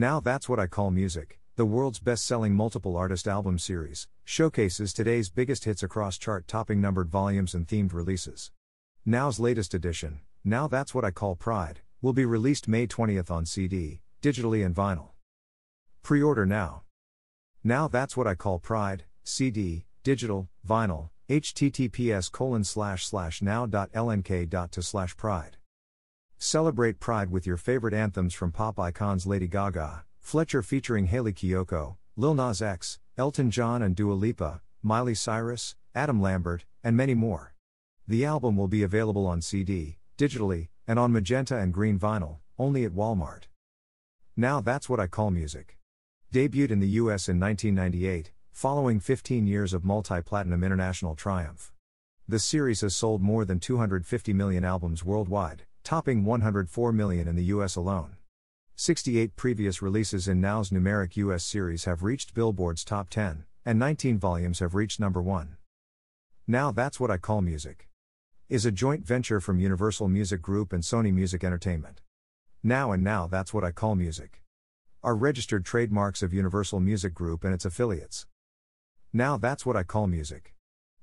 Now That's What I Call Music, the world's best selling multiple artist album series, showcases today's biggest hits across chart topping numbered volumes and themed releases. Now's latest edition, Now That's What I Call Pride, will be released May 20th on CD, digitally, and vinyl. Pre order now. Now That's What I Call Pride, CD, digital, vinyl, https colon slash slash now.lnk to slash pride. Celebrate Pride with your favorite anthems from pop icons Lady Gaga, Fletcher featuring Hayley Kiyoko, Lil Nas X, Elton John and Dua Lipa, Miley Cyrus, Adam Lambert, and many more. The album will be available on CD, digitally, and on magenta and green vinyl, only at Walmart. Now that's what I call music. Debuted in the US in 1998, following 15 years of multi platinum international triumph. The series has sold more than 250 million albums worldwide topping 104 million in the US alone. 68 previous releases in Now's numeric US series have reached Billboard's top 10, and 19 volumes have reached number 1. Now That's What I Call Music is a joint venture from Universal Music Group and Sony Music Entertainment. Now and Now That's What I Call Music are registered trademarks of Universal Music Group and its affiliates. Now That's What I Call Music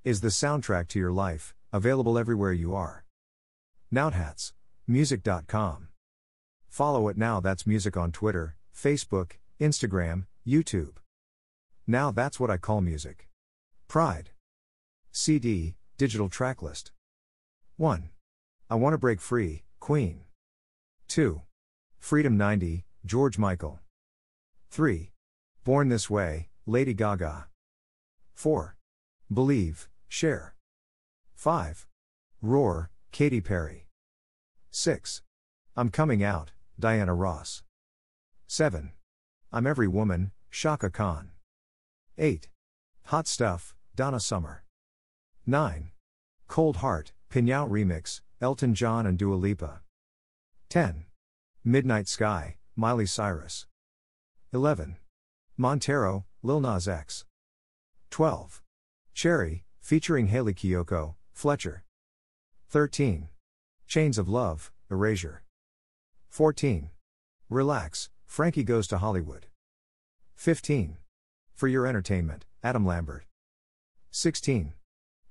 is the soundtrack to your life, available everywhere you are. Now hats. Music.com. Follow it now, that's music on Twitter, Facebook, Instagram, YouTube. Now that's what I call music. Pride. CD, digital tracklist. 1. I Want to Break Free, Queen. 2. Freedom 90, George Michael. 3. Born This Way, Lady Gaga. 4. Believe, Cher. 5. Roar, Katy Perry. 6. I'm Coming Out, Diana Ross. 7. I'm Every Woman, Chaka Khan. 8. Hot Stuff, Donna Summer. 9. Cold Heart, Pnau Remix, Elton John and Dua Lipa. 10. Midnight Sky, Miley Cyrus. 11. Montero, Lil Nas X. 12. Cherry, featuring Hayley Kiyoko, Fletcher. 13. Chains of Love, Erasure. 14. Relax, Frankie Goes to Hollywood. 15. For Your Entertainment, Adam Lambert. 16.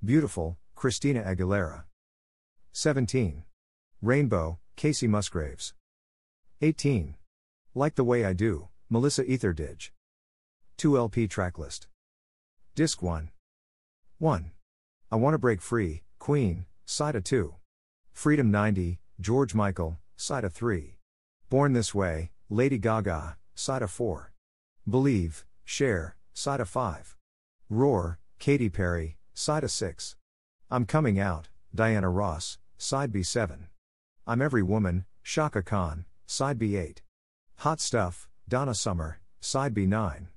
Beautiful, Christina Aguilera. 17. Rainbow, Kacey Musgraves. 18. Like the Way I Do, Melissa Etheridge. 2 LP tracklist. Disc 1. 1. I Want to Break Free, Queen, Side 2. Freedom 90, George Michael, Side 3. Born This Way, Lady Gaga, Side 4. Believe, Cher, Side 5. Roar, Katy Perry, Side 6. I'm Coming Out, Diana Ross, Side B7. I'm Every Woman, Chaka Khan, Side B8. Hot Stuff, Donna Summer, Side B9.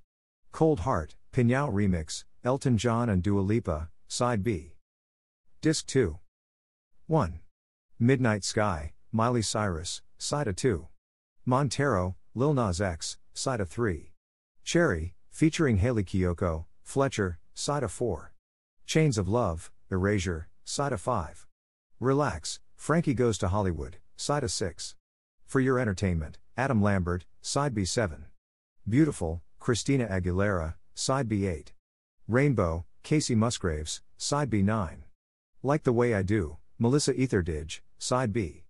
Cold Heart, Pnau Remix, Elton John and Dua Lipa, Side B. Disc 2. 1. Midnight Sky, Miley Cyrus, Side 2. Montero, Lil Nas X, Side 3. Cherry, featuring Hayley Kiyoko, Fletcher, Side 4. Chains of Love, Erasure, Side 5. Relax, Frankie Goes to Hollywood, Side 6. For Your Entertainment, Adam Lambert, Side B7. Beautiful, Christina Aguilera, Side B8. Rainbow, Kacey Musgraves, Side B9. Like the Way I Do, Melissa Etheridge, Side B.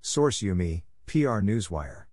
Source UMe, PR Newswire.